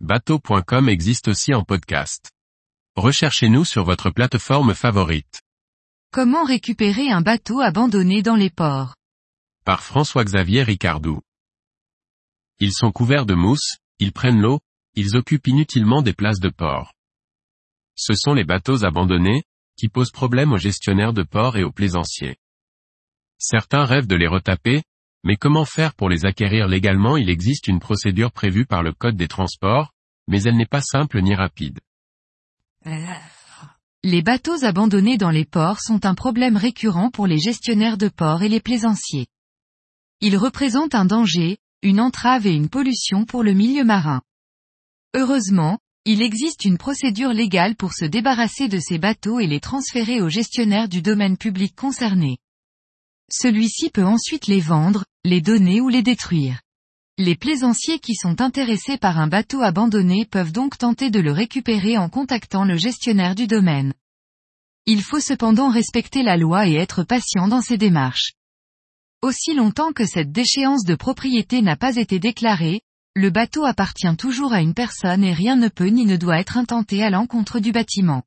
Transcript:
bateau.com existe aussi en podcast. Recherchez-nous sur votre plateforme favorite. Comment récupérer un bateau abandonné dans les ports? Par François-Xavier Ricardou. Ils sont couverts de mousse, ils prennent l'eau, ils occupent inutilement des places de port. Ce sont les bateaux abandonnés, qui posent problème aux gestionnaires de port et aux plaisanciers. Certains rêvent de les retaper, mais comment faire pour les acquérir légalement? Il existe une procédure prévue par le Code des transports, mais elle n'est pas simple ni rapide. Les bateaux abandonnés dans les ports sont un problème récurrent pour les gestionnaires de ports et les plaisanciers. Ils représentent un danger, une entrave et une pollution pour le milieu marin. Heureusement, il existe une procédure légale pour se débarrasser de ces bateaux et les transférer aux gestionnaires du domaine public concerné. Celui-ci peut ensuite les vendre, les donner ou les détruire. Les plaisanciers qui sont intéressés par un bateau abandonné peuvent donc tenter de le récupérer en contactant le gestionnaire du domaine. Il faut cependant respecter la loi et être patient dans ces démarches. Aussi longtemps que cette déchéance de propriété n'a pas été déclarée, le bateau appartient toujours à une personne et rien ne peut ni ne doit être intenté à l'encontre du bâtiment.